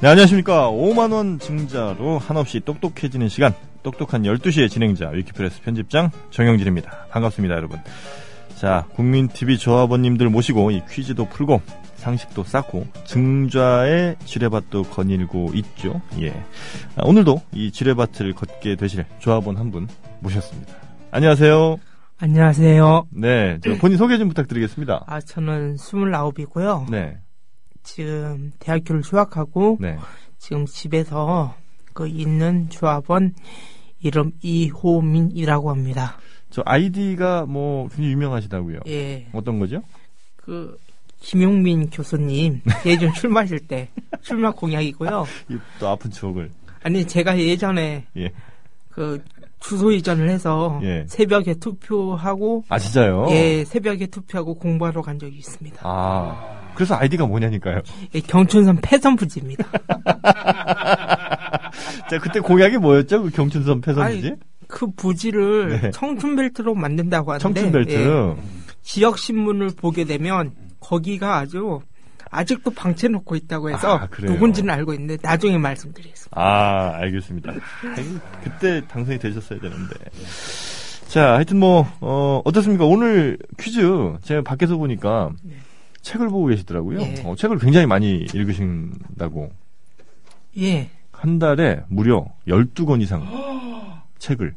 네, 안녕하십니까. 5만원 증자로 한없이 똑똑해지는 시간, 똑똑한 12시의 진행자, 위키프레스 편집장 정영진입니다. 반갑습니다, 여러분. 자, 국민TV 조합원님들 모시고 이 퀴즈도 풀고, 상식도 쌓고, 증좌의 지뢰밭도 거닐고 있죠. 예. 아, 오늘도 이 지뢰밭을 걷게 되실 조합원 한 분 모셨습니다. 안녕하세요. 안녕하세요. 네, 저 본인 소개 좀 부탁드리겠습니다. 아, 저는 29이고요. 네, 지금 대학교를 휴학하고 네. 지금 집에서 그 있는 조합원 이름 이호민이라고 합니다. 저 아이디가 뭐 굉장히 유명하시다고요. 예. 어떤 거죠? 그 김용민 교수님 예전 술 마실 때 술맛 공약이고요. 이또 아픈 추억을. 아니 제가 예전에 예. 그 주소 이전을 해서 예. 새벽에 투표하고 아 진짜요? 예 새벽에 투표하고 공부하러 간 적이 있습니다. 아 그래서 아이디가 뭐냐니까요. 예, 경춘선 패선부지입니다. 자 그때 공약이 뭐였죠? 그 경춘선 패선지? 그 부지를 네. 청춘벨트로 만든다고 하는데 청춘벨트. 예, 지역 신문을 보게 되면 거기가 아주 아직도 방치해 놓고 있다고 해서 아? 누군지는 알고 있는데 나중에 말씀드리겠습니다. 아 알겠습니다. 그때 당선이 되셨어야 되는데. 자 하여튼 뭐 어, 어떻습니까? 오늘 퀴즈 제가 밖에서 보니까 책을 보고 계시더라고요. 네. 어, 책을 굉장히 많이 읽으신다고. 예. 한 달에 무려 12권 이상 책을.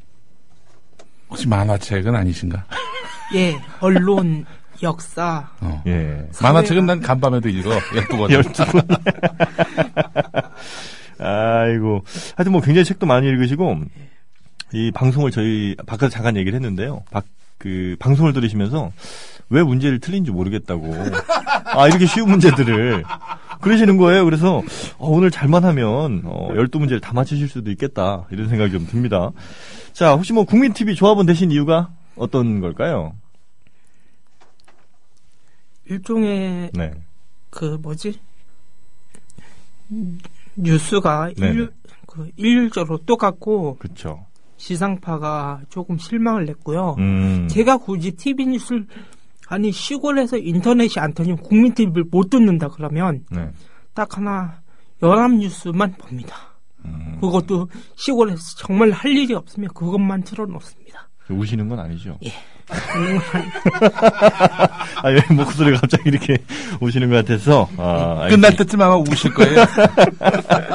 혹시 만화책은 아니신가? 예. 언론, 역사. 어. 예. 만화책은 난 간밤에도 읽어. 12권. 12권. 아이고. 하여튼 뭐 굉장히 책도 많이 읽으시고, 이 방송을 저희 바깥에서 잠깐 얘기를 했는데요. 박, 그, 방송을 들으시면서 왜 문제를 틀린지 모르겠다고. 아, 이렇게 쉬운 문제들을. 그러시는 거예요. 그래서, 어, 오늘 잘만 하면, 어, 12문제를 다 맞추실 수도 있겠다. 이런 생각이 좀 듭니다. 자, 혹시 뭐 국민TV 조합원 되신 이유가 어떤 걸까요? 일종의 네. 그 뭐지? 음, 뉴스가 네네. 일, 그 일률적으로 똑같고 그쵸. 지상파가 조금 실망을 냈고요. 음. 제가 굳이 TV 뉴스를 아니 시골에서 인터넷이 안 터지면 국민 TV를 못 듣는다 그러면 네. 딱 하나 연합 뉴스만 봅니다. 음. 그것도 시골에서 정말 할 일이 없으면 그것만 틀어놓습니다. 우시는 건 아니죠? 예. 아, 왜 목소리가 갑자기 이렇게 오시는 것 같아서. 아, 끝날 때쯤 아마 우실 거예요.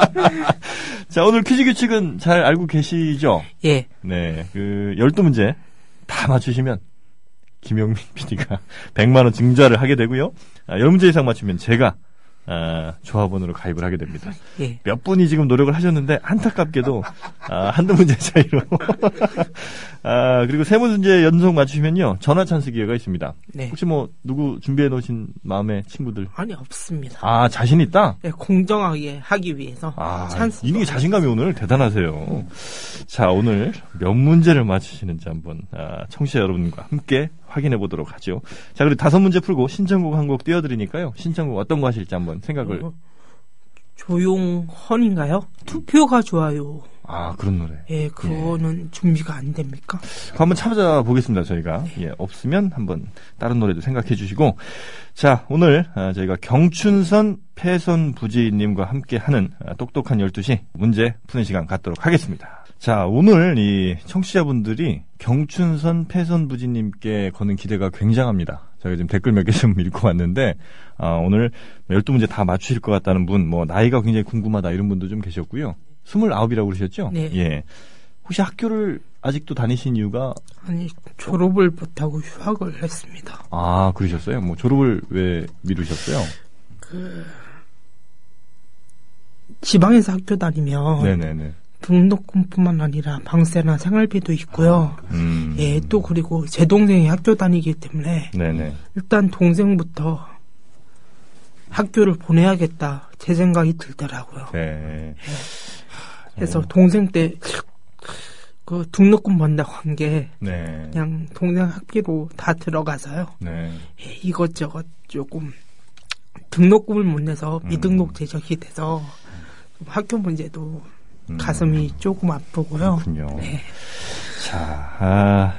자, 오늘 퀴즈 규칙은 잘 알고 계시죠? 예. 네. 그, 12문제 다 맞추시면 김영민 PD가 100만 원 증자를 하게 되고요. 아, 10문제 이상 맞추면 제가 아, 조합원으로 가입을 하게 됩니다. 예. 몇 분이 지금 노력을 하셨는데 안타깝게도 아, 한두 문제 차이로 아, 그리고 세 문제 연속 맞추시면요 전화 찬스 기회가 있습니다. 네. 혹시 뭐 누구 준비해 놓으신 마음의 친구들 아니 없습니다. 아 자신 있다? 예, 공정하게 하기 위해서 아 찬스 이게 자신감이 오늘 대단하세요. 자 오늘 몇 문제를 맞추시는지 한번 아, 청취자 여러분과 함께 확인해 보도록 하죠. 자 그리고 다섯 문제 풀고 신청곡 한 곡 띄워드리니까요. 신청곡 어떤 거 하실지 한번 생각을 어, 조용헌인가요? 투표가 좋아요. 아 그런 노래. 예, 그거는 준비가 안 됩니까? 한번 찾아보겠습니다, 저희가. 예, 없으면 한번 다른 노래도 생각해 주시고. 자, 오늘 아, 저희가 경춘선 패선 부지님과 함께 하는 아, 똑똑한 12시 문제 푸는 시간 갖도록 하겠습니다. 자, 오늘 이 청취자분들이 경춘선 패선 부지님께 거는 기대가 굉장합니다. 저희가 지금 댓글 몇 개 좀 읽고 왔는데, 아, 오늘 12문제 다 맞추실 것 같다는 분, 뭐, 나이가 굉장히 궁금하다 이런 분도 좀 계셨고요. 29이라고 그러셨죠? 네. 예. 혹시 학교를 아직도 다니신 이유가 아니 졸업을 못하고 휴학을 했습니다. 아 그러셨어요? 뭐 졸업을 왜 미루셨어요? 지방에서 학교 다니면 네네네. 등록금뿐만 아니라 방세나 생활비도 있고요. 음. 예, 또 그리고 제 동생이 학교 다니기 때문에 네네. 일단 동생부터 학교를 보내야겠다 제 생각이 들더라고요. 네. 그래서 동생 때 그 등록금 번다고 한게 네. 그냥 동생 학비로 다 들어가서요. 네. 예, 이것저것 조금 등록금을 못 내서 음. 미등록 제적이 돼서 좀 학교 문제도 음. 가슴이 조금 아프고요. 그렇군요. 네. 자, 아,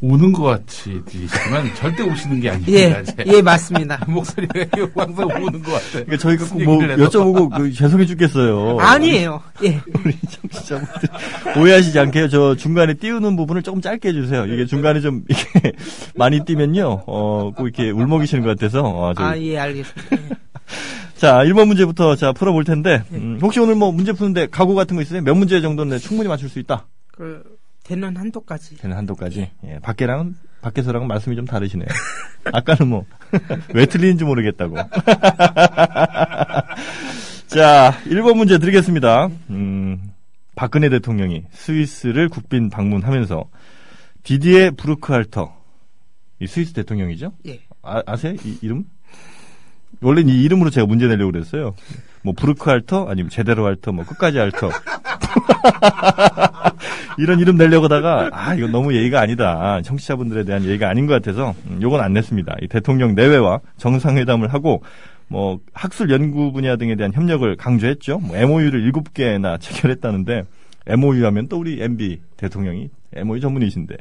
우는 것 같이 들리시지만 절대 우시는 게 아닙니다. 예. 예, 맞습니다. 목소리가 항상 우는 것 같아. 그러니까 저희가 꼭 뭐. 여쭤보고 그 죄송해 죽겠어요. 아니에요. 예. 우리 청취자분들 오해하시지 않게요. 저 중간에 띄우는 부분을 조금 짧게 해주세요. 이게 중간에 좀 이렇게 많이 띄면요, 어, 꼭 이렇게 울먹이시는 것 같아서. 어, 저- 아, 예, 알겠습니다. 예. 자, 1번 문제부터 자 풀어볼 텐데 음, 혹시 오늘 뭐 문제 푸는데 각오 같은 거 있으세요? 몇 문제 정도는 충분히 맞출 수 있다. 그, 되는 한도까지. 되는 한도까지. 예, 밖에랑은 밖에서랑은 말씀이 좀 다르시네요. 아까는 뭐 왜 틀리는지 모르겠다고. 자, 1번 문제 드리겠습니다. 음, 박근혜 대통령이 스위스를 국빈 방문하면서 디디에 부르크할터 이 스위스 대통령이죠? 예. 아, 아세요? 이 이름? 원래는 이 이름으로 제가 문제 내려고 그랬어요. 뭐 부르크할터 아니면 제대로 할터 뭐 끝까지 할터. 이런 이름 내려고 하다가 아 이거 너무 예의가 아니다. 청취자분들에 대한 예의가 아닌 것 같아서 음, 요건 안 냈습니다. 이 대통령 내외와 정상회담을 하고 뭐 학술 연구 분야 등에 대한 협력을 강조했죠. 뭐 MOU를 일곱 개나 체결했다는데 MOU 하면 또 우리 MB 대통령이 MOU 전문이신데.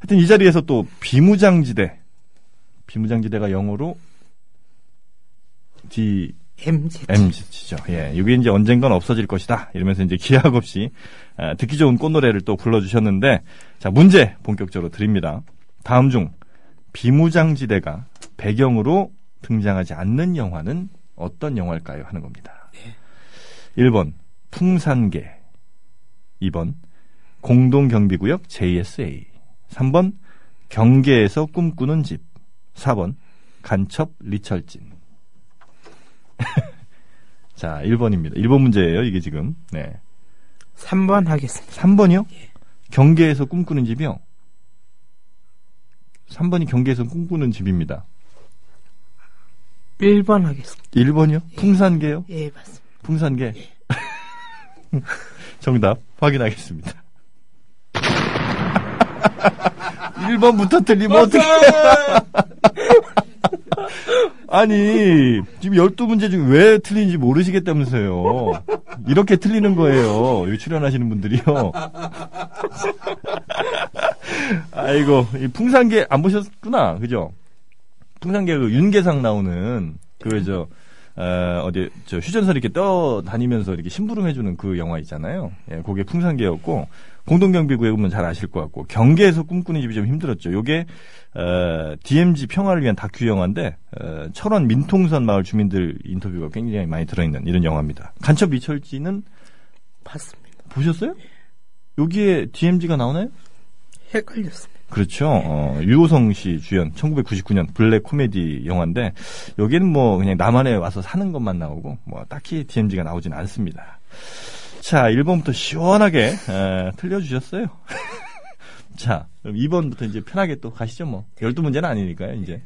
하여튼 이 자리에서 또 비무장지대 비무장지대가 영어로 D MZ. MZ죠. 예, 이게 이제 언젠간 없어질 것이다. 이러면서 이제 기약 없이 아, 듣기 좋은 꽃노래를 또 불러주셨는데, 자 문제 본격적으로 드립니다. 다음 중 비무장지대가 배경으로 등장하지 않는 영화는 어떤 영화일까요? 하는 겁니다. 1번 풍산계, 2번 공동경비구역 JSA, 3번 경계에서 꿈꾸는 집, 4번 간첩 리철진. 자, 1번입니다. 1번 문제예요, 이게 지금. 네. 3번 하겠습니다. 3번이요? 경계에서 꿈꾸는 집이요? 3번이 경계에서 꿈꾸는 집입니다. 1번 하겠습니다. 1번이요? 풍산계요? 예, 맞습니다. 풍산계. 정답 확인하겠습니다. 1번부터 틀리면 어떡해. 아니, 지금 12문제 중에 왜 틀린지 모르시겠다면서요. 이렇게 틀리는 거예요. 여기 출연하시는 분들이요. 아이고, 이 풍산계 안 보셨구나. 그죠? 풍산계 그 윤계상 나오는 그, 저, 어, 어디, 저, 휴전선 이렇게 떠 다니면서 이렇게 심부름 해주는 그 영화 있잖아요. 예, 그게 풍산계였고, 공동경비구역은 잘 아실 것 같고, 경계에서 꿈꾸는 집이 좀 힘들었죠. 요게, 어, DMZ 평화를 위한 다큐 영화인데, 어, 철원 민통선 마을 주민들 인터뷰가 굉장히 많이 들어있는 이런 영화입니다. 간첩 리철지는 봤습니다. 보셨어요? 여기에 DMZ가 나오나요? 헷갈렸습니다. 그렇죠. 어, 유호성 씨 주연 1999년 블랙 코미디 영화인데 여기는 뭐 그냥 남한에 와서 사는 것만 나오고 뭐 딱히 DMZ가 나오진 않습니다. 자, 1번부터 시원하게 에, 틀려주셨어요. 자, 그럼 2번부터 이제 편하게 또 가시죠 뭐. 12문제는 아니니까요, 이제.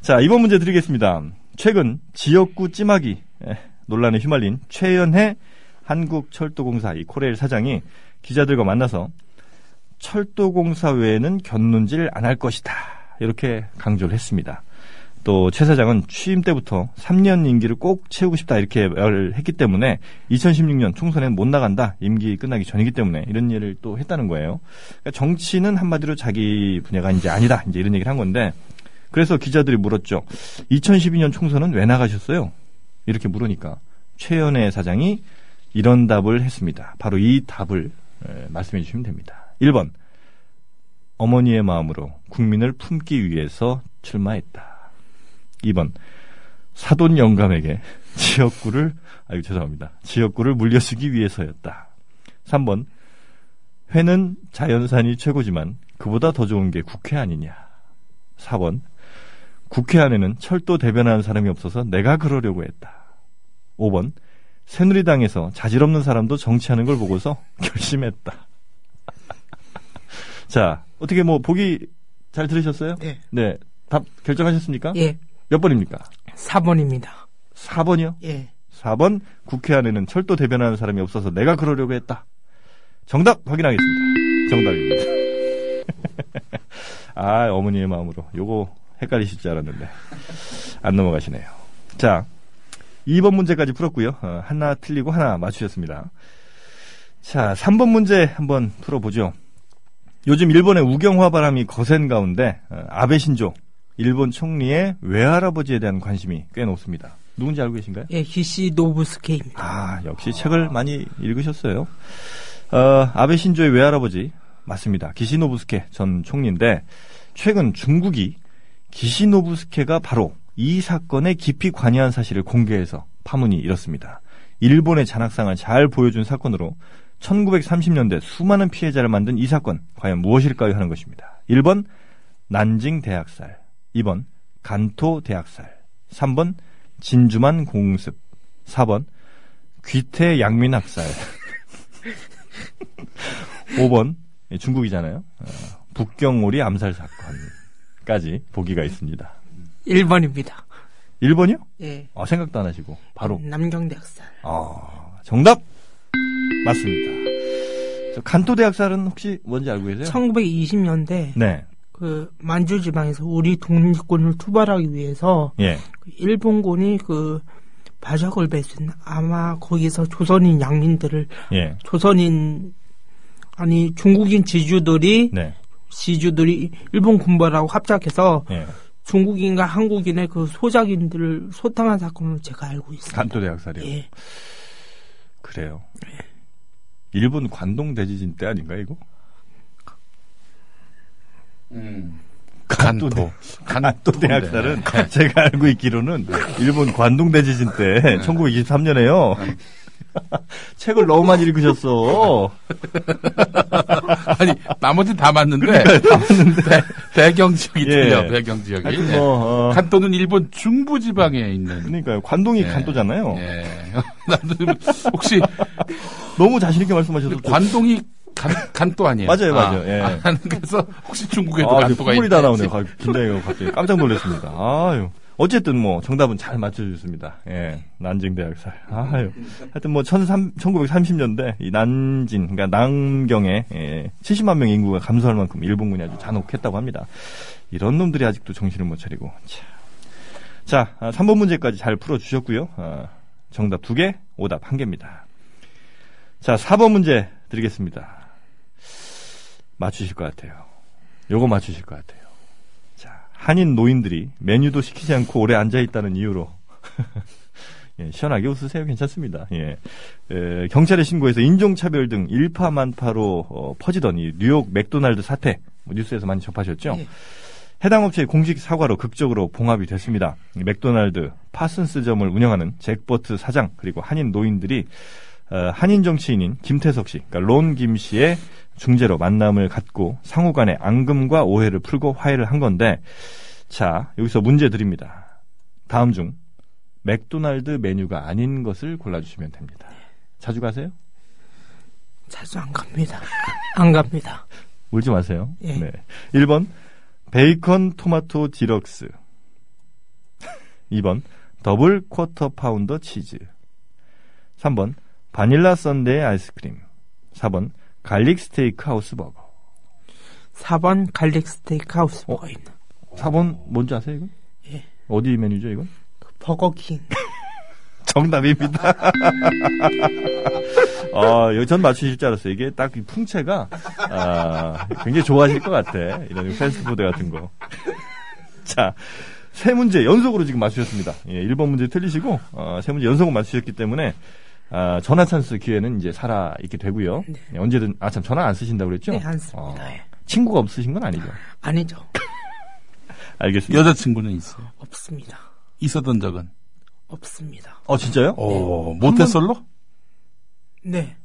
자, 2번 문제 드리겠습니다. 최근 지역구 찜하기 에, 논란에 휘말린 최연해 한국철도공사 이 코레일 사장이 기자들과 만나서 철도공사 외에는 견눈질 안 할 것이다. 이렇게 강조를 했습니다. 또 최 사장은 취임 때부터 3년 임기를 꼭 채우고 싶다 이렇게 말을 했기 때문에 2016년 총선에는 못 나간다. 임기 끝나기 전이기 때문에 이런 일을 또 했다는 거예요. 그러니까 정치는 한마디로 자기 분야가 이제 아니다. 이제 이런 얘기를 한 건데 그래서 기자들이 물었죠. 2012년 총선은 왜 나가셨어요? 이렇게 물으니까 최연애 사장이 이런 답을 했습니다. 바로 이 답을 에, 말씀해 주시면 됩니다. 1번 어머니의 마음으로 국민을 품기 위해서 출마했다. 2번 사돈 영감에게 지역구를 아유 죄송합니다. 지역구를 물려주기 위해서였다. 3번 회는 자연산이 최고지만 그보다 더 좋은 게 국회 아니냐. 4번 국회 안에는 철도 대변하는 사람이 없어서 내가 그러려고 했다. 5번 새누리당에서 자질 없는 사람도 정치하는 걸 보고서 결심했다. 자, 어떻게 뭐 보기 잘 들으셨어요? 네. 네. 답 결정하셨습니까? 예, 몇 번입니까? 4번입니다. 4번이요? 예, 4번 국회 안에는 철도 대변하는 사람이 없어서 내가 그러려고 했다. 정답 확인하겠습니다. 정답입니다. 아, 어머니의 마음으로. 요거 헷갈리실 줄 알았는데. 안 넘어가시네요. 자, 2번 문제까지 풀었고요. 어, 하나 틀리고 하나 맞추셨습니다. 자, 3번 문제 한번 풀어보죠. 요즘 일본의 우경화 바람이 거센 가운데 어, 아베 신조 일본 총리의 외할아버지에 대한 관심이 꽤 높습니다. 누군지 알고 계신가요? 예, 기시 노부스케입니다. 아, 역시 책을 많이 읽으셨어요. 어, 아베 신조의 외할아버지 맞습니다. 기시 노부스케 전 총리인데 최근 중국이 기시 노부스케가 바로 이 사건에 깊이 관여한 사실을 공개해서 파문이 일었습니다. 일본의 잔악상을 잘 보여준 사건으로 1930년대 수많은 피해자를 만든 이 사건 과연 무엇일까요 하는 것입니다. 1번 난징 대학살, 2번 간토 대학살, 3번 진주만 공습, 4번 귀태 양민 학살, 5번 중국이잖아요. 어, 북경오리 암살 사건까지 보기가 있습니다. 1번입니다. 1번이요? 예. 아, 생각도 안 하시고 바로 남경대학살. 아, 정답 맞습니다. 저 간토 대학살은 혹시 뭔지 알고 계세요? 1920년대 네. 그 만주 지방에서 우리 독립군을 투발하기 위해서 예. 그 일본군이 그 바적을 배순 아마 거기서 조선인 양민들을 예. 조선인 아니 중국인 지주들이 네. 지주들이 일본 군벌하고 합작해서 예. 중국인과 한국인의 그 소작인들을 소탕한 사건을 제가 알고 있습니다. 간토 대학살이요. 예. 그래요. 일본 관동 대지진 때 아닌가 이거? 음. 간토 간토. 간토 대학살은 제가 알고 있기로는 일본 관동 대지진 때 1923년에요. 책을 너무 많이 읽으셨어. 아니, 나머지 다 맞는데. 배, 배경 지역이 예. 틀려, 배경 지역이. 예. 뭐 어, 간도는 일본 중부 지방에 있는. 그러니까요. 관동이 예. 간도잖아요. 예. 나도 혹시 너무 자신 있게 말씀하셔서 또- 관동이 간, 간도 아니에요? 맞아요, 맞아요. 아, 예. 아, 그래서 혹시 중국에도 아, 간도가 콧물이 있다. 다 나오네요. 가- 긴장해서 갑자기 깜짝 놀랐습니다. 아유. 어쨌든 뭐 정답은 잘 맞춰주셨습니다. 예, 난징 대학살. 아유. 하여튼 뭐 1930년대 이 난진, 그러니까 남경에 예, 70만 명 인구가 감소할 만큼 일본군이 아주 잔혹했다고 합니다. 이런 놈들이 아직도 정신을 못 차리고. 참. 자, 아, 3번 문제까지 잘 풀어주셨고요. 아, 정답 2개, 오답 1개입니다. 자, 4번 문제 드리겠습니다. 맞추실 것 같아요. 요거 맞추실 것 같아요. 자, 한인 노인들이 메뉴도 시키지 않고 오래 앉아 있다는 이유로 예, 시원하게 웃으세요. 괜찮습니다. 예. 에, 경찰에 신고해서 인종차별 등 일파만파로 어, 퍼지던 이 뉴욕 맥도날드 사태 뭐 뉴스에서 많이 접하셨죠? 예. 해당 업체의 공식 사과로 극적으로 봉합이 됐습니다. 이 맥도날드 파슨스점을 운영하는 잭버트 사장 그리고 한인 노인들이 어, 한인 정치인인 김태석 씨, 그러니까 론 김 씨의 중재로 만남을 갖고 상호 간의 앙금과 오해를 풀고 화해를 한 건데, 자 여기서 문제 드립니다. 다음 중 맥도날드 메뉴가 아닌 것을 골라주시면 됩니다. 자주 가세요? 자주 안 갑니다. 안 갑니다. 울지 마세요. 예. 네. 1번 베이컨 토마토 디럭스 2번 더블 쿼터 파운더 치즈 3번 바닐라 썬데이 아이스크림 4번 갈릭 스테이크 하우스 버거 4번 갈릭 스테이크 하우스 어? 버거 있는 4번 뭔지 아세요 이건? 예. 어디 메뉴죠 이건? 그 버거킹. 정답입니다. 아, 여기 전 맞추실 줄 알았어요. 이게 딱 이 풍채가, 아, 굉장히 좋아하실 것 같아. 이런 패스트푸드 같은 거. 자, 세 문제 연속으로 지금 맞추셨습니다. 예, 1번 문제 틀리시고, 어, 세 문제 연속으로 맞추셨기 때문에, 아, 전화 찬스 기회는 이제 살아 있게 되고요. 예, 언제든, 아, 참, 전화 안 쓰신다고 그랬죠? 네, 안 씁니다. 어, 예. 친구가 없으신 건 아니죠. 아니죠. 알겠습니다. 여자친구는 있어요. 없습니다. 있었던 적은? 없습니다. 어, 진짜요? 오, 모태솔로? 네.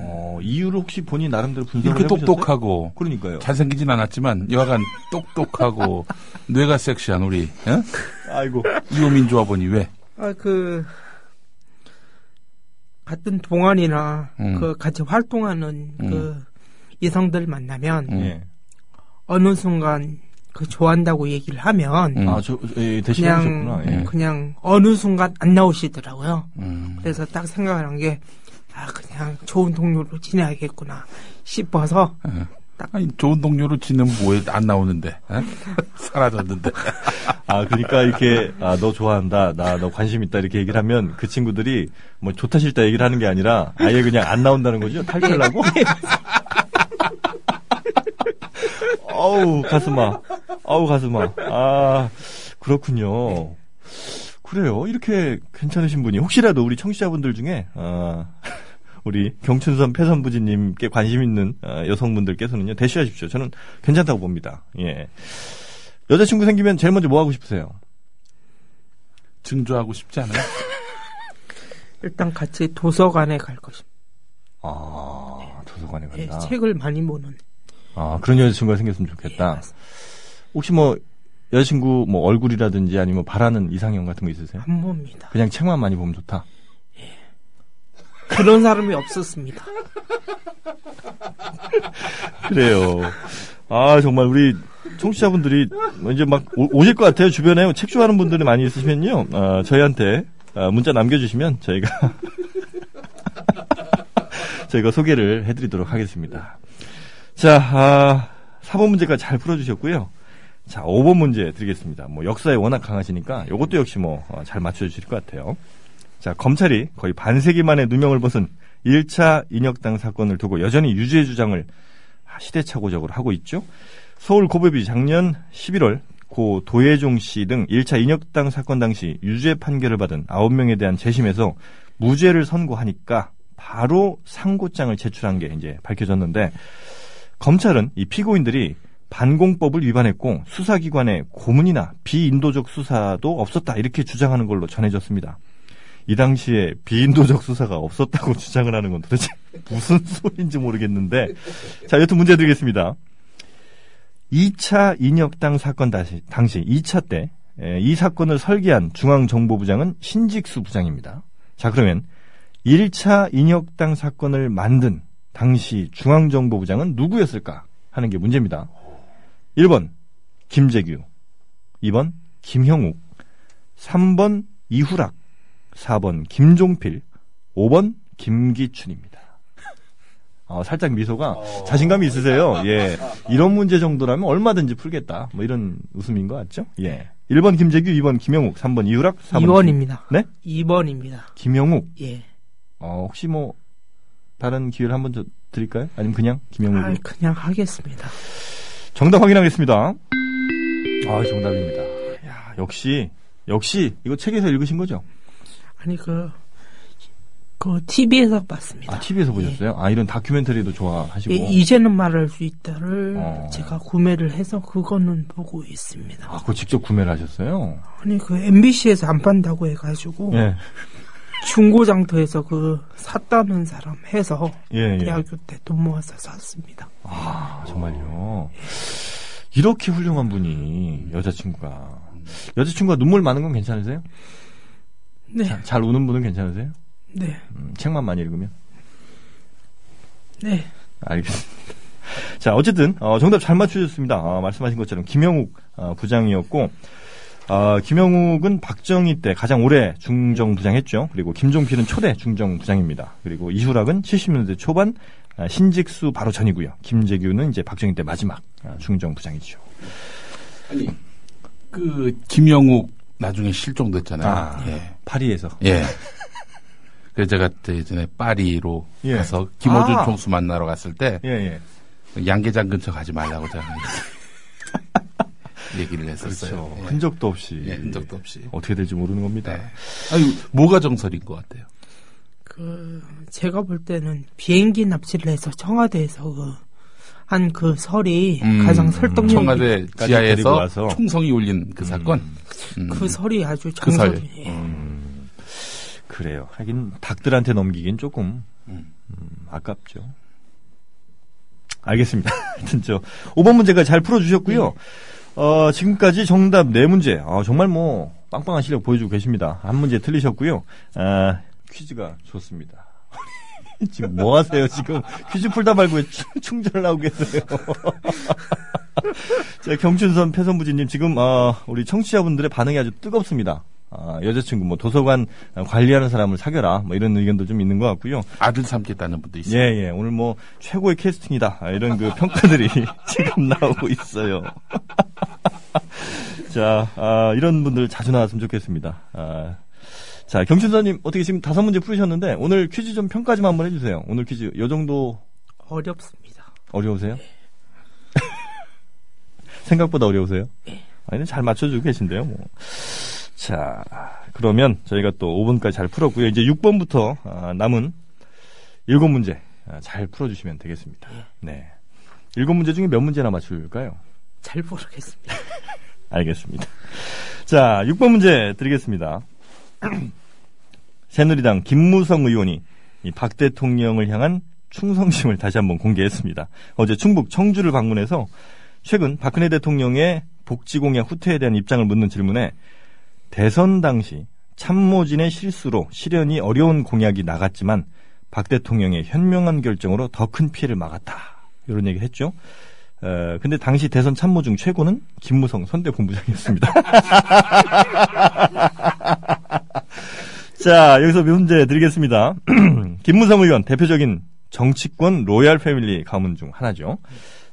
어, 이유를 혹시 본인 나름대로 분석을 이렇게 해보셨어요? 똑똑하고, 그러니까요. 잘생기진 않았지만, 여하간 똑똑하고, 뇌가 섹시한 우리, 어? 아이고. 이호민 조합원이 왜? 아, 그, 같은 동아리나, 음. 그, 같이 활동하는, 음. 그, 이성들 만나면, 음. 예. 어느 순간, 그, 좋아한다고 얘기를 하면, 음. 아, 저, 예, 대신 그냥. 예. 그냥, 어느 순간 안 나오시더라고요. 음. 그래서 딱 생각하는 게, 아, 그냥 좋은 동료로 지내야겠구나 싶어서, 아니, 좋은 동료로 지내면 뭐에 안 나오는데, 어? 사라졌는데. 아, 그러니까 이렇게, 아, 너 좋아한다, 나 너 관심 있다, 이렇게 얘기를 하면 그 친구들이 뭐 좋다 싫다 얘기를 하는 게 아니라 아예 그냥 안 나온다는 거죠? 탈출하고? 아우, 가슴아. 아우, 가슴아. 아, 그렇군요. 그래요. 이렇게 괜찮으신 분이 혹시라도 우리 청취자분들 중에 아, 우리 경춘선 패선부지님께 관심 있는 아, 여성분들께서는요 대시하십시오. 저는 괜찮다고 봅니다. 예. 여자친구 생기면 제일 먼저 뭐 하고 싶으세요? 증조하고 싶지 않아요? 일단 같이 도서관에 갈 것입니다. 아 도서관에 예, 간다. 책을 많이 보는. 아 그런 여자친구가 생겼으면 좋겠다. 예. 혹시 뭐 여자친구 뭐 얼굴이라든지 아니면 바라는 이상형 같은 거 있으세요? 안 봅니다. 그냥 책만 많이 보면 좋다. 그런 사람이 없었습니다. 그래요. 아, 정말 우리 청취자분들이 이제 막 오- 오실 것 같아요. 주변에 책 좋아하는 분들이 많이 있으시면요. 아, 저희한테 아, 문자 남겨주시면 저희가 저희가 소개를 해드리도록 하겠습니다. 자, 아, 4번 문제까지 잘 풀어주셨고요. 자, 5번 문제 드리겠습니다. 뭐 역사에 워낙 강하시니까 이것도 역시 뭐 잘 맞춰주실 것 같아요. 자, 검찰이 거의 반세기 만에 누명을 벗은 1차 인혁당 사건을 두고 여전히 유죄 주장을 시대착오적으로 하고 있죠. 서울 고법이 작년 11월 고 도예종 씨 등 1차 인혁당 사건 당시 유죄 판결을 받은 9명에 대한 재심에서 무죄를 선고하니까 바로 상고장을 제출한 게 이제 밝혀졌는데 검찰은 이 피고인들이 반공법을 위반했고 수사기관의 고문이나 비인도적 수사도 없었다 이렇게 주장하는 걸로 전해졌습니다. 이 당시에 비인도적 수사가 없었다고 주장을 하는 건 도대체 무슨 소리인지 모르겠는데 자 여튼 문제 드리겠습니다. 2차 인혁당 사건 당시, 당시 2차 때 이 사건을 설계한 중앙정보부장은 신직수 부장입니다. 자 그러면 1차 인혁당 사건을 만든 당시 중앙정보부장은 누구였을까 하는 게 문제입니다. 1번 김재규 2번 김형욱 3번 이후락 4번 김종필 5번 김기춘입니다. 어, 살짝 미소가 자신감이 있으세요. 예. 이런 문제 정도라면 얼마든지 풀겠다. 뭐 이런 웃음인 것 같죠? 예. 1번 김재규, 2번 김영욱, 3번 이후락, 4번 2번입니다. 네? 2번입니다. 김영욱. 예. 어, 혹시 뭐 다른 기회를 한번 더 드릴까요? 아니면 그냥 김영욱? 아, 그냥 하겠습니다. 정답 확인하겠습니다. 아, 정답입니다. 야, 역시 역시 이거 책에서 읽으신 거죠? 아니 그, 그 TV에서 봤습니다. 아, TV에서 보셨어요? 아, 이런 다큐멘터리도 좋아하시고. 예, 이제는 말할 수 있다를 어. 제가 구매를 해서 그거는 보고 있습니다. 아, 그거 직접 구매를 하셨어요? 아니 그 MBC에서 안 판다고 해가지고 예. 중고장터에서 그 샀다는 사람 해서 예, 예. 대학교 때 돈 모아서 샀습니다. 아, 정말요. 이렇게 훌륭한 분이 여자친구가 여자친구가 눈물 많은 건 괜찮으세요? 네, 자, 잘 우는 분은 괜찮으세요? 네, 음, 책만 많이 읽으면? 네. 알겠습니다. 자, 어쨌든 어, 정답 잘 맞추셨습니다. 아, 말씀하신 것처럼 김영욱 아, 부장이었고 아, 김영욱은 박정희 때 가장 오래 중정 부장했죠. 그리고 김종필은 초대 중정 부장입니다. 그리고 이후락은 70년대 초반 아, 신직수 바로 전이고요. 김재규는 이제 박정희 때 마지막 아, 중정 부장이죠. 아니, 그, 김영욱 나중에 실종됐잖아요. 아, 예. 파리에서 예. 그래서 제가 그 예전에 파리로 예. 가서 김호준 아. 총수 만나러 갔을 때 예, 예. 양계장 근처 가지 말라고 제가 얘기를 했었어요. 그렇죠. 예. 흔적도 없이 예, 흔적도 없이. 어떻게 될지 모르는 겁니다. 네. 아니, 뭐가 정설인 것 같아요? 그 제가 볼 때는 비행기 납치를 해서 청와대에서 그 한 그 설이 음, 가장 설득력이 청와대 지하에서 와서. 총성이 울린 그 사건. 음. 그 설이 아주 그 설. 예. 음, 그래요. 하긴 닭들한테 넘기긴 조금 음. 음, 아깝죠. 알겠습니다. 하여튼 저 5번 문제가 잘 풀어주셨고요. 어, 지금까지 정답 4문제. 어, 정말 뭐 빵빵한 실력 보여주고 계십니다. 한 문제 틀리셨고요. 아, 퀴즈가 좋습니다. 지금 뭐 하세요? 지금 퀴즈 풀다 말고 왜 충- 충전을 하고 계세요? 자, 경춘선 패선부지님 지금 어, 우리 청취자분들의 반응이 아주 뜨겁습니다. 아, 여자친구 뭐 도서관 관리하는 사람을 사겨라 뭐 이런 의견도 좀 있는 것 같고요. 아들 삼겠다는 분도 있어요. 예, 예. 오늘 뭐 최고의 캐스팅이다. 아, 이런 그 평가들이 지금 나오고 있어요. 자, 아, 이런 분들 자주 나왔으면 좋겠습니다. 아, 자, 경춘사님 어떻게 지금 다섯 문제 풀으셨는데 오늘 퀴즈 좀 평가 좀 한번 해주세요. 오늘 퀴즈 요 정도 어렵습니다. 어려우세요? 생각보다 어려우세요? 아니, 잘 맞춰주고 계신데요, 뭐. 자, 그러면 저희가 또 5번까지 잘 풀었고요. 이제 6번부터 아, 남은 7문제 아, 잘 풀어주시면 되겠습니다. 네. 7문제 중에 몇 문제나 맞출까요? 잘 모르겠습니다. 알겠습니다. 자, 6번 문제 드리겠습니다. 새누리당 김무성 의원이 이박 대통령을 향한 충성심을 다시 한번 공개했습니다. 어제 충북 청주를 방문해서 최근 박근혜 대통령의 복지 공약 후퇴에 대한 입장을 묻는 질문에 대선 당시 참모진의 실수로 실현이 어려운 공약이 나갔지만 박 대통령의 현명한 결정으로 더 큰 피해를 막았다. 이런 얘기를 했죠. 어, 근데 당시 대선 참모 중 최고는 김무성 선대본부장이었습니다. 자, 여기서 문제 드리겠습니다. 김무성 의원 대표적인 정치권 로얄 패밀리 가문 중 하나죠.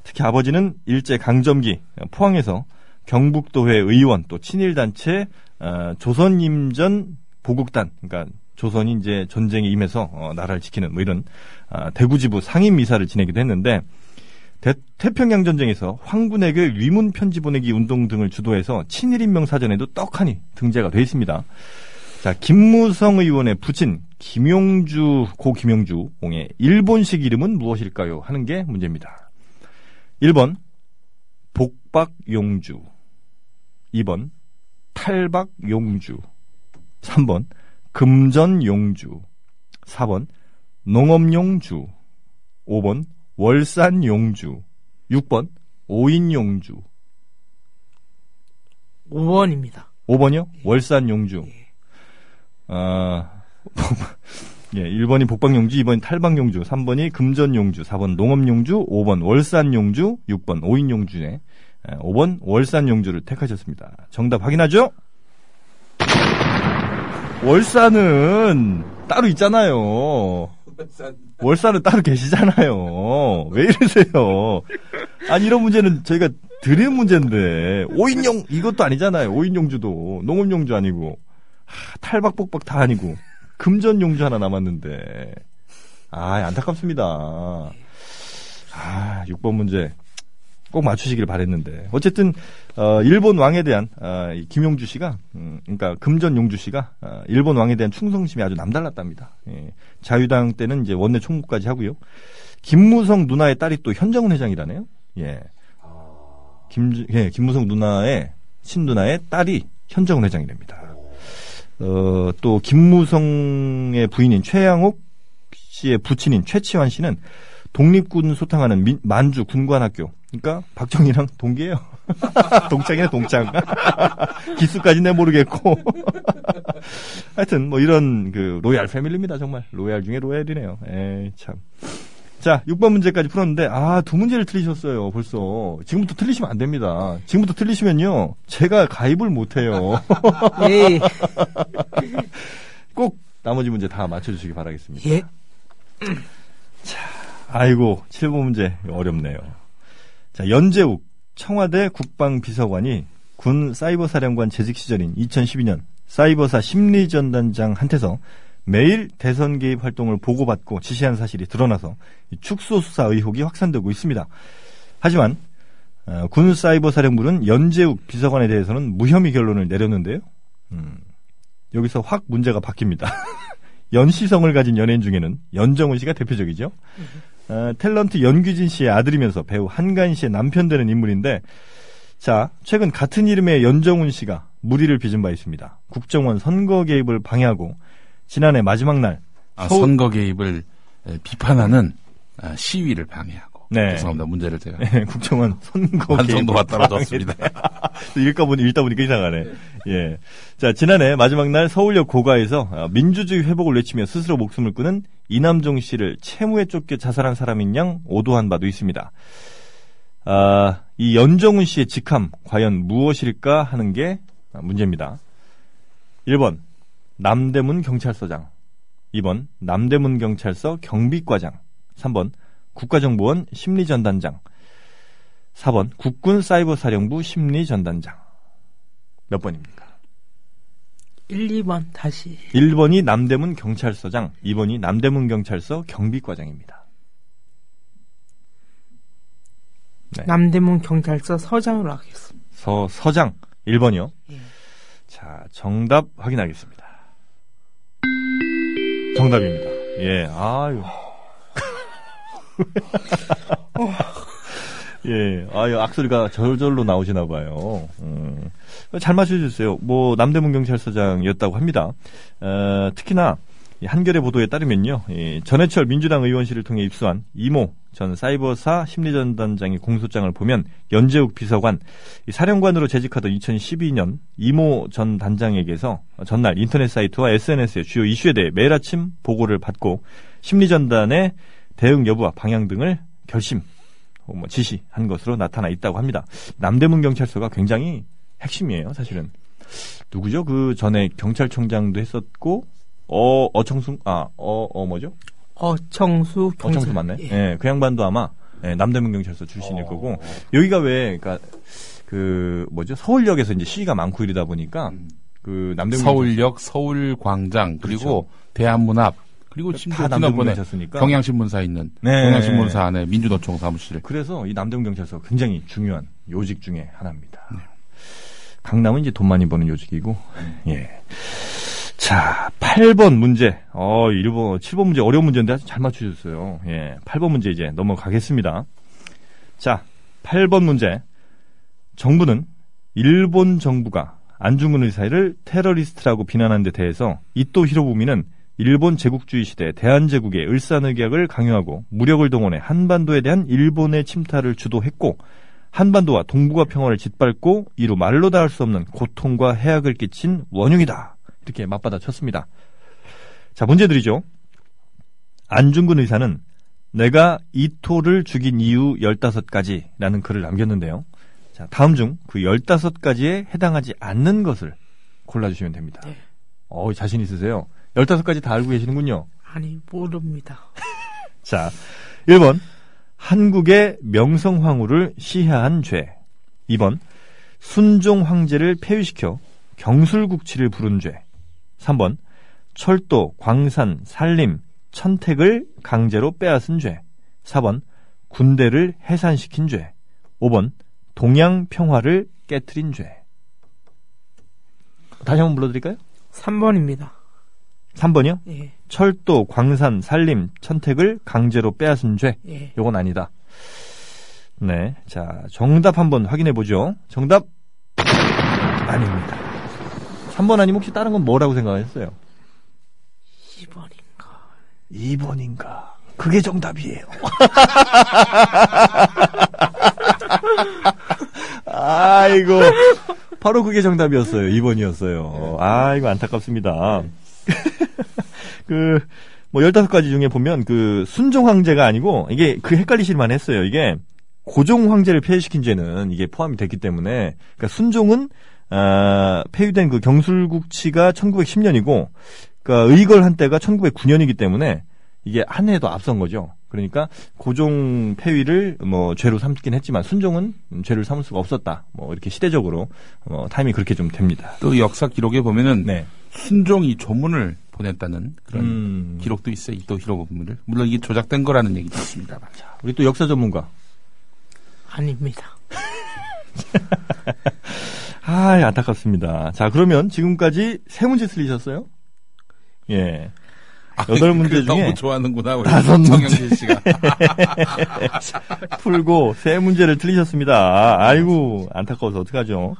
특히 아버지는 일제 강점기 포항에서 경북도회 의원 또 친일단체 어, 조선임전 보국단 그러니까 조선이 이제 전쟁에 임해서 어, 나라를 지키는 뭐 이런 아, 대구지부 상임 이사를 지내기도 했는데 대, 태평양 전쟁에서 황군에게 위문 편지 보내기 운동 등을 주도해서 친일인명 사전에도 떡하니 등재가 돼 있습니다. 자, 김무성 의원의 부친 김용주 고 김용주 옹의 일본식 이름은 무엇일까요? 하는 게 문제입니다. 1번 복박용주 2번 탈박용주 3번 금전용주 4번 농업용주 5번 월산용주 6번 오인용주 5번입니다. 5번이요? 월산용주 아, 예, 1번이 복방용주, 2번이 탈방용주, 3번이 금전용주, 4번 농업용주, 5번 월산용주, 6번 오인용주에 5번 월산용주를 택하셨습니다. 정답 확인하죠? 월산은 따로 있잖아요. 월산은 따로 계시잖아요. 왜 이러세요? 아니 이런 문제는 저희가 드리는 문제인데 오인용 이것도 아니잖아요. 오인용주도 농업용주 아니고 하, 탈박복박 다 아니고 금전 용주 하나 남았는데 아 안타깝습니다. 아 6번 문제 꼭 맞추시길 바랬는데 어쨌든 어, 일본 왕에 대한 어, 이 김용주 씨가 음, 그러니까 금전 용주 씨가 어, 일본 왕에 대한 충성심이 아주 남달랐답니다. 예, 자유당 때는 이제 원내 총무까지 하고요. 김무성 누나의 딸이 또 현정은 회장이라네요. 예. 김, 예, 김무성 누나의 친누나의 딸이 현정은 회장이랍니다. 어, 또 김무성의 부인인 최양옥 씨의 부친인 최치환 씨는 독립군 소탕하는 민, 만주 군관학교. 그러니까 박정희랑 동기예요. 동창이네 동창. 기수까지 내 모르겠고. 하여튼 뭐 이런 그 royal family입니다 정말 royal 중에 royal이네요. 에이 참. 자, 6번 문제까지 풀었는데, 아, 두 문제를 틀리셨어요, 벌써. 지금부터 틀리시면 안 됩니다. 지금부터 틀리시면요, 제가 가입을 못해요. 예. 꼭 나머지 문제 다 맞춰주시기 바라겠습니다. 예. 아이고, 7번 문제 어렵네요. 자, 연재욱 청와대 국방비서관이 군 사이버 사령관 재직 시절인 2012년 사이버사 심리전단장한테서 매일 대선 개입 활동을 보고받고 지시한 사실이 드러나서 축소 수사 의혹이 확산되고 있습니다. 하지만 어, 군 사이버 사령부는 연재욱 비서관에 대해서는 무혐의 결론을 내렸는데요. 음, 여기서 확 문제가 바뀝니다. 연시성을 가진 연예인 중에는 연정훈 씨가 대표적이죠. 어, 탤런트 연규진 씨의 아들이면서 배우 한가인 씨의 남편 되는 인물인데, 자, 최근 같은 이름의 연정훈 씨가 무리를 빚은 바 있습니다. 국정원 선거 개입을 방해하고, 지난해 마지막 날, 아, 서울- 선거 개입을 에, 비판하는 아, 시위를 방해하고. 네. 죄송합니다. 문제를 제가 국정원 선거 완성도가 떨어졌습니다. 읽다 보니 읽다 보니까 이상하네. 예. 자 지난해 마지막 날 서울역 고가에서 어, 민주주의 회복을 외치며 스스로 목숨을 끊은 이남종 씨를 채무에 쫓겨 자살한 사람인 양 오도한 바도 있습니다. 아, 이 연정훈 씨의 직함 과연 무엇일까 하는 게 문제입니다. 1번 남대문 경찰서장, 2번 남대문 경찰서 경비과장, 3번 국가정보원 심리전단장, 4번 국군 사이버사령부 심리전단장. 몇 번입니까? 1, 2번 다시. 1번이 남대문 경찰서장, 2번이 남대문 경찰서 경비과장입니다. 네. 남대문 경찰서 서장으로 하겠습니다. 서, 서장 1번이요. 예. 자, 정답 확인하겠습니다. 정답입니다. 예, 아유. 예, 아유, 악소리가 절절로 나오시나 봐요. 음, 잘 맞춰주셨어요. 뭐, 남대문 경찰서장이었다고 합니다. 어, 특히나, 이 한겨레 보도에 따르면요, 이 전해철 민주당 의원실을 통해 입수한 이모 전 사이버사 심리전단장의 공소장을 보면 연재욱 비서관, 이 사령관으로 재직하던 2012년 이모 전 단장에게서 전날 인터넷 사이트와 SNS의 주요 이슈에 대해 매일 아침 보고를 받고 심리전단의 대응 여부와 방향 등을 결심, 어, 뭐 지시한 것으로 나타나 있다고 합니다. 남대문 경찰서가 굉장히 핵심이에요, 사실은. 누구죠? 그 전에 경찰청장도 했었고, 어, 어청순, 아, 어, 어, 뭐죠? 어청수 경찰. 어청수 맞네. 예. 예. 그 양반도 아마, 예, 남대문 경찰서 출신일 어. 거고, 여기가 왜, 그니까, 그, 뭐죠? 서울역에서 이제 시위가 많고 이러다 보니까, 음. 그, 남대문. 서울역, 서울광장, 그리고 대한문 앞, 그리고 심지어 지난번에. 경향신문사 있는 네. 경향신문사 안에 민주노총 사무실. 그래서 이 남대문 경찰서 굉장히 중요한 요직 중에 하나입니다. 네. 강남은 이제 돈 많이 버는 요직이고, 예. 자, 8번 문제. 어, 1번, 7번 문제 어려운 문제인데 아주 잘 맞추셨어요. 예. 8번 문제 이제 넘어가겠습니다. 자, 8번 문제. 정부는 일본 정부가 안중근 의사를 테러리스트라고 비난한 데 대해서 이토 히로부미는 일본 제국주의 시대 대한제국의 을사늑약을 강요하고 무력을 동원해 한반도에 대한 일본의 침탈을 주도했고 한반도와 동북아 평화를 짓밟고 이루 말로 다 할 수 없는 고통과 해악을 끼친 원흉이다. 이렇게 맞받아 쳤습니다. 자, 문제 드리죠. 안중근 의사는 내가 이토를 죽인 이유 15가지라는 글을 남겼는데요. 자, 다음 중 그 15가지에 해당하지 않는 것을 골라주시면 됩니다. 네. 어, 자신 있으세요? 15가지 다 알고 계시는군요. 아니 모릅니다. 자, 1번. 한국의 명성황후를 시해한 죄. 2번. 순종 황제를 폐위시켜 경술국치를 부른 죄. 3번. 철도, 광산, 산림, 천택을 강제로 빼앗은 죄. 4번. 군대를 해산시킨 죄. 5번. 동양 평화를 깨뜨린 죄. 다시 한번 불러드릴까요? 3번입니다. 3번이요? 예. 철도, 광산, 산림, 천택을 강제로 빼앗은 죄. 예. 요건 아니다. 네. 자, 정답 한번 확인해 보죠. 정답 아닙니다. 3번 아니면 혹시 다른 건 뭐라고 생각하셨어요? 2번인가. 2번인가. 그게 정답이에요. 아이고. 바로 그게 정답이었어요. 2번이었어요. 아이고, 안타깝습니다. 그, 뭐, 15가지 중에 보면, 그, 순종 황제가 아니고, 이게 그 헷갈리실만 했어요. 이게, 고종 황제를 폐위시킨 죄는 이게 포함이 됐기 때문에, 그러니까 순종은, 아, 폐위된 그 경술국치가 1910년이고, 그러니까 의걸 한때가 1909년이기 때문에, 이게 한 해도 앞선 거죠. 그러니까 고종 폐위를 뭐 죄로 삼긴 했지만 순종은 죄를 삼을 수가 없었다. 뭐 이렇게 시대적으로 어, 타임이 그렇게 좀 됩니다. 또 역사 기록에 보면은 네. 순종이 조문을 보냈다는 그런 음, 기록도 있어요. 이또 히로부미를. 물론 이게 조작된 거라는 얘기도 있습니다만. 우리 또 역사 전문가. 아닙니다. 아, 안타깝습니다. 자, 그러면 지금까지 세 문제 틀리셨어요? 예. 여덟 문제 중에 너무 좋아하는구나. 다섯 문제. 씨가. 풀고 세 문제를 틀리셨습니다. 아이고, 안타까워서 어떡하죠?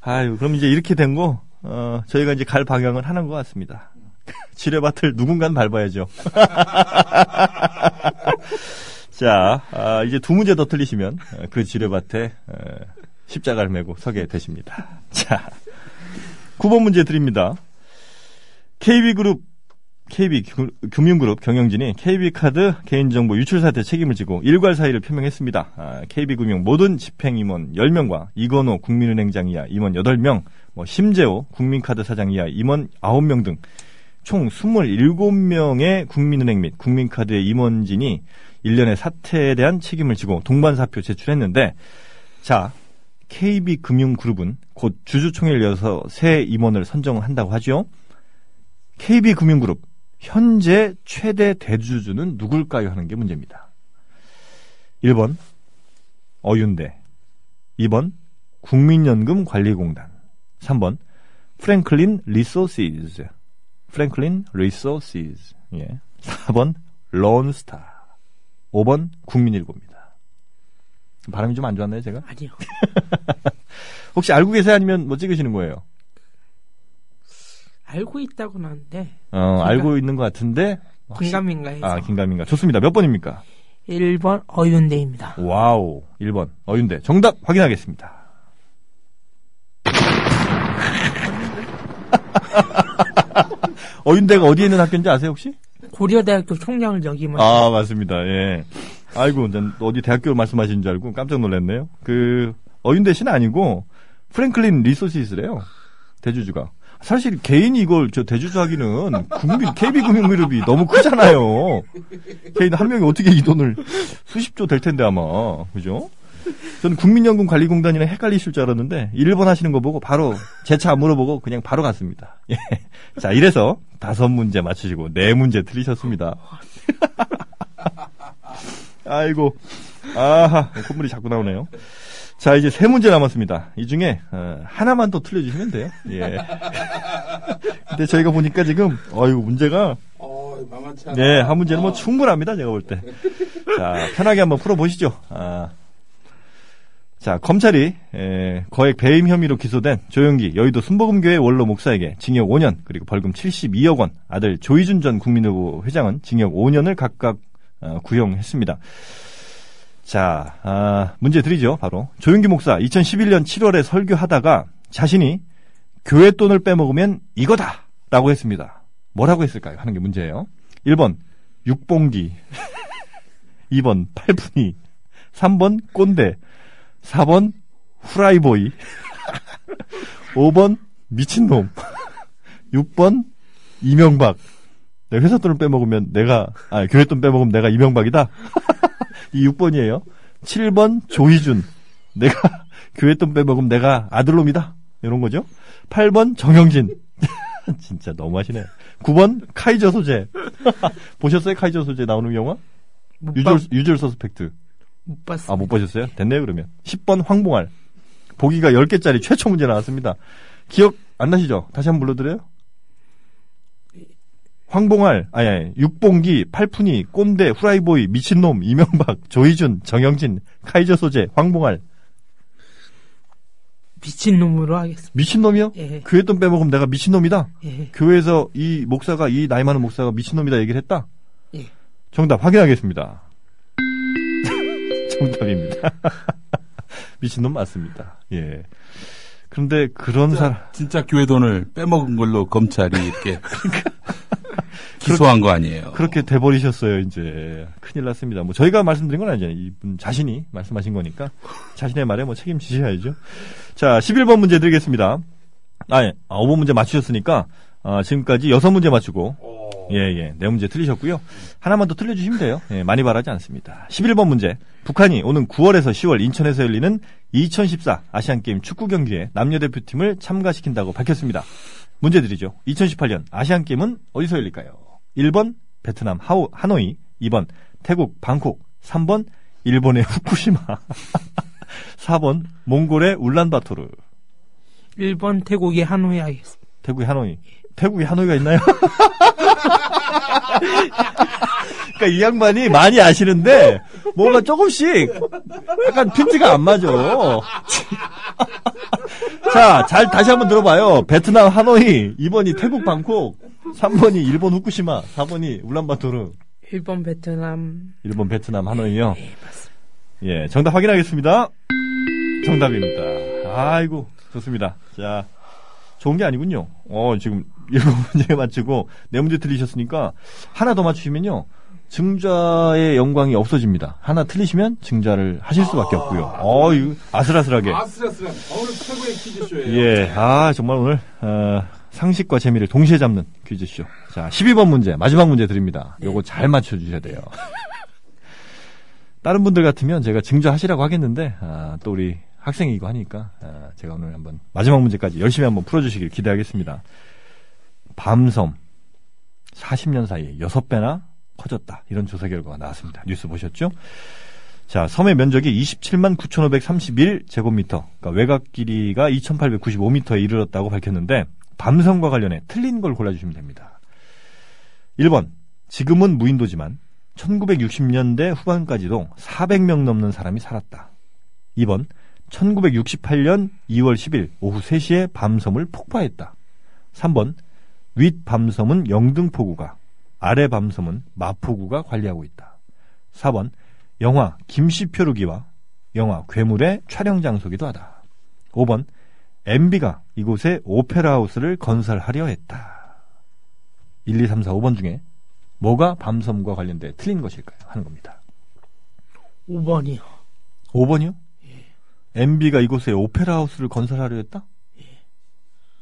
아유, 그럼 이제 이렇게 된 거, 어, 저희가 이제 갈 방향을 하는 것 같습니다. 지뢰밭을 누군간 밟아야죠. 자, 아, 이제 두 문제 더 틀리시면 어, 그 지뢰밭에 어, 십자가를 메고 서게 되십니다. 자, 9번 문제 드립니다. KB그룹 KB 금- 금융그룹 경영진이 KB카드 개인정보 유출 사태 책임을 지고 일괄 사의를 표명했습니다. 아, KB금융 모든 집행임원 10명과 이건호 국민은행장 이하 임원 8명, 뭐 심재호 국민카드 사장 이하 임원 9명 등 총 27명의 국민은행 및 국민카드의 임원진이 일련의 사태에 대한 책임을 지고 동반사표 제출했는데 자, KB금융그룹은 곧 주주총회를 열어서 새 임원을 선정한다고 하죠. KB금융그룹 현재 최대 대주주는 누굴까요? 하는 게 문제입니다. 1번 어윤대. 2번 국민연금 관리공단. 3번 프랭클린 리소시즈. 프랭클린 리소시즈. 예. 4번 론스타. 5번 국민일보입니다. 발음이 좀 안 좋았나요, 제가? 아니요. 혹시 알고 계세요? 아니면 뭐 찍으시는 거예요? 알고 있다고는 하는데 어, 알고 있는 것 같은데. 긴가민가 해서 아, 긴가민가. 좋습니다. 몇 번입니까? 1번 어윤대입니다. wow. 1번. 어윤대. 정답 확인하겠습니다. 어윤대가 어디에 있는 학교인지 아세요, 혹시? 고려대학교 총장을 역임한 아, 맞습니다. 예. 아이고, 전 어디 대학교 말씀하시는 줄 알고 깜짝 놀랐네요. 그, 어윤대 씨는 아니고, 프랭클린 리소시스래요. 대주주가. 사실 개인이 이걸 저 대주주 하기는 국민, KB금융그룹이 너무 크잖아요. 개인 한 명이 어떻게 이 돈을 수십조 될 텐데 아마. 그죠? 저는 국민연금관리공단이랑 헷갈리실 줄 알았는데 1번 하시는 거 보고 바로 제 차 안 물어보고 그냥 바로 갔습니다. 예. 자, 이래서 다섯 문제 맞추시고 네 문제 틀리셨습니다. 아이고. 아하, 콧물이 자꾸 나오네요. 자, 이제 세 문제 남았습니다. 이 중에 어, 하나만 더 틀려주시면 돼요. 예. 근데 저희가 보니까 지금 어이구 문제가 어, 만만치 네, 한 문제는 뭐 충분합니다. 제가 볼 때. 자, 편하게 한번 풀어보시죠. 아. 자, 검찰이 에, 거액 배임 혐의로 기소된 조영기 여의도 순복음교회 원로 목사에게 징역 5년 그리고 벌금 72억 원, 아들 조희준 전 국민의힘 회장은 징역 5년을 각각 어, 구형했습니다. 자, 아, 문제 드리죠. 바로 조영기 목사 2011년 7월에 설교하다가 자신이 교회 돈을 빼먹으면 이거다 라고 했습니다. 뭐라고 했을까요? 하는 게 문제예요. 1번 육봉기 2번 팔푼이 3번 꼰대 4번 후라이보이 5번 미친놈 6번 이명박 내 회사 돈을 빼먹으면 내가 아 교회 돈 빼먹으면 내가 이명박이다 이 6번이에요 7번 조희준 내가 교회 돈 빼먹으면 내가 아들놈이다 이런 거죠 8번 정영진 진짜 너무하시네 9번 카이저 소재 보셨어요 카이저 소재 나오는 영화 못, 유절 봤, 유절 서스펙트 못 봤어. 아, 못 보셨어요? 됐네요, 그러면. 10번 황봉알. 보기가 10개짜리 최초 문제 나왔습니다. 기억 안 나시죠? 다시 한번 불러드려요? 황봉알, 아니, 아니, 육봉기, 팔푼이, 꼰대, 후라이보이, 미친놈, 이명박, 조희준, 정영진, 카이저 소재, 황봉알. 미친놈으로 하겠습니다. 미친놈이요? 예. 교회 돈 빼먹으면 내가 미친놈이다? 예. 교회에서 이 목사가, 이 나이 많은 목사가 미친놈이다 얘기를 했다? 예. 정답 확인하겠습니다. 정답입니다. 미친놈 맞습니다. 예. 그런데 그런 사람, 진짜 교회 돈을 빼먹은 걸로 검찰이 이렇게 기소한 거 아니에요. 그렇게 돼버리셨어요, 이제. 큰일 났습니다. 뭐, 저희가 말씀드린 건 아니잖아요. 이분 자신이 말씀하신 거니까. 자신의 말에 뭐 책임지셔야죠. 자, 11번 문제 드리겠습니다. 아, 예. 아, 5번 문제 맞추셨으니까, 아, 지금까지 6문제 맞추고, 예, 예. 네 문제 틀리셨고요. 하나만 더 틀려 주시면 돼요. 예, 많이 바라지 않습니다. 11번 문제. 북한이 오는 9월에서 10월 인천에서 열리는 2014 아시안 게임 축구 경기에 남녀 대표팀을 참가시킨다고 밝혔습니다. 문제 드리죠. 2018년 아시안 게임은 어디서 열릴까요? 1번 베트남 하오, 하노이, 2번 태국 방콕, 3번 일본의 후쿠시마, 4번 몽골의 울란바토르, 1번 태국의 하노이 하겠습니다. 태국의 하노이. 태국에 하노이가 있나요? 그러니까 이 양반이 많이 아시는데 뭔가 조금씩 약간 핀트가 안 맞아. 자, 잘 다시 한번 들어봐요. 베트남 하노이, 2번이 태국 방콕, 3번이 일본 후쿠시마, 4번이 울란바토르, 1번 베트남. 일본 베트남 하노이요. 예, 맞습니다. 예, 정답 확인하겠습니다. 정답입니다. 아이고, 좋습니다. 자, 좋은 게 아니군요. 어, 지금 일곱 문제 맞추고 네 문제 틀리셨으니까 하나 더 맞추시면요. 증자의 영광이 없어집니다. 하나 틀리시면 증자를 하실 수밖에 없고요. 어, 이거 아슬아슬하게. 아슬아슬한 오늘 최고의 퀴즈쇼예요. 예, 아, 정말 오늘, 어, 상식과 재미를 동시에 잡는 퀴즈쇼. 자, 12번 문제, 마지막 문제 드립니다. 요거 잘 맞춰주셔야 돼요. 다른 분들 같으면 제가 증자하시라고 하겠는데, 아, 또 우리 학생이고 하니까, 아, 제가 오늘 한번 마지막 문제까지 열심히 한번 풀어주시길 기대하겠습니다. 밤섬, 40년 사이에 6배나 커졌다. 이런 조사 결과가 나왔습니다. 뉴스 보셨죠? 자, 섬의 면적이 27만 9,531 제곱미터, 그러니까 외곽 길이가 2,895m에 이르렀다고 밝혔는데 밤섬과 관련해 틀린 걸 골라주시면 됩니다. 1번, 지금은 무인도지만 1960년대 후반까지도 400명 넘는 사람이 살았다. 2번, 1968년 2월 10일 오후 3시에 밤섬을 폭파했다. 3번, 윗 밤섬은 영등포구가, 아래 밤섬은 마포구가 관리하고 있다. 4번, 영화 김씨 표류기와 영화 괴물의 촬영 장소기도 하다. 5번, MB가 이곳에 오페라 하우스를 건설하려 했다. 1, 2, 3, 4, 5번 중에 뭐가 밤섬과 관련돼 틀린 것일까요? 하는 겁니다. 5번이요. 5번이요? MB가 이곳에 오페라 하우스를 건설하려 했다?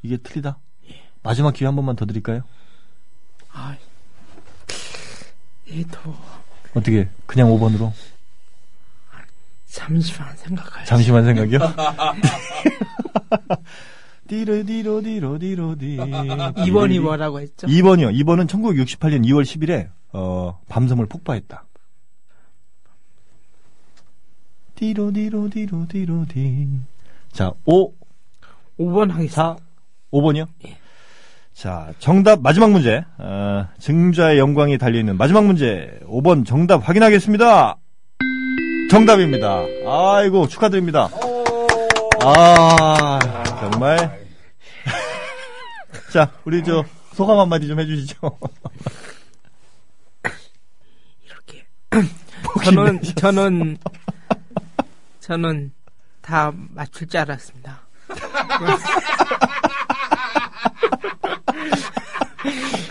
이게 틀리다? 마지막 기회 한 번만 더 드릴까요? 아, 얘도 어떻게 그냥 5번으로 잠시만 생각할. 잠시만 생각이요? 디로 디로 디로 디로 디 2번이 뭐라고 했죠? 2번이요. 2번은 1968년 2월 10일에 어, 밤섬을 폭파했다. 디로 디로 디로 디로 디. 자, 5, 5번 하겠습니다. 4, 5번이요? 예. 자, 정답 마지막 문제. 어, 증자의 영광이 달려있는 마지막 문제. 5번 정답 확인하겠습니다. 정답입니다. 아이고, 축하드립니다. 아, 정말. 자, 우리 저, 소감 한마디 좀 해주시죠. 이렇게. 저는 저는 저는 다 맞출 줄 알았습니다.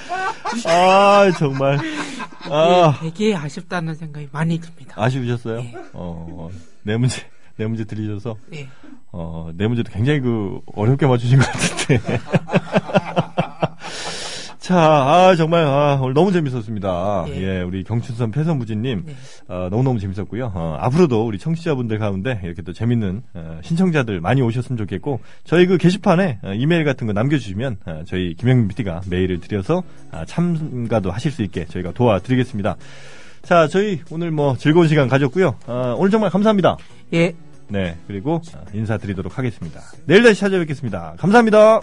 아, 정말. 아, 되게 아쉽다는 생각이 많이 듭니다. 아쉬우셨어요? 예. 어, 네 문제, 네 문제 들리셔서, 예. 어, 네 문제도 굉장히 그, 어렵게 맞추신 것 같은데. 자, 아, 정말, 아, 오늘 너무 재밌었습니다. 예, 예. 우리 경춘선 패선부지님, 네. 어, 너무너무 재밌었고요. 어, 앞으로도 우리 청취자분들 가운데 이렇게 또 재밌는, 어, 신청자들 많이 오셨으면 좋겠고, 저희 그 게시판에 어, 이메일 같은 거 남겨주시면, 어, 저희 김영민 PD가 메일을 드려서 아, 참가도 하실 수 있게 저희가 도와드리겠습니다. 자, 저희 오늘 뭐 즐거운 시간 가졌고요. 어, 오늘 정말 감사합니다. 예. 네, 그리고 어, 인사드리도록 하겠습니다. 내일 다시 찾아뵙겠습니다. 감사합니다.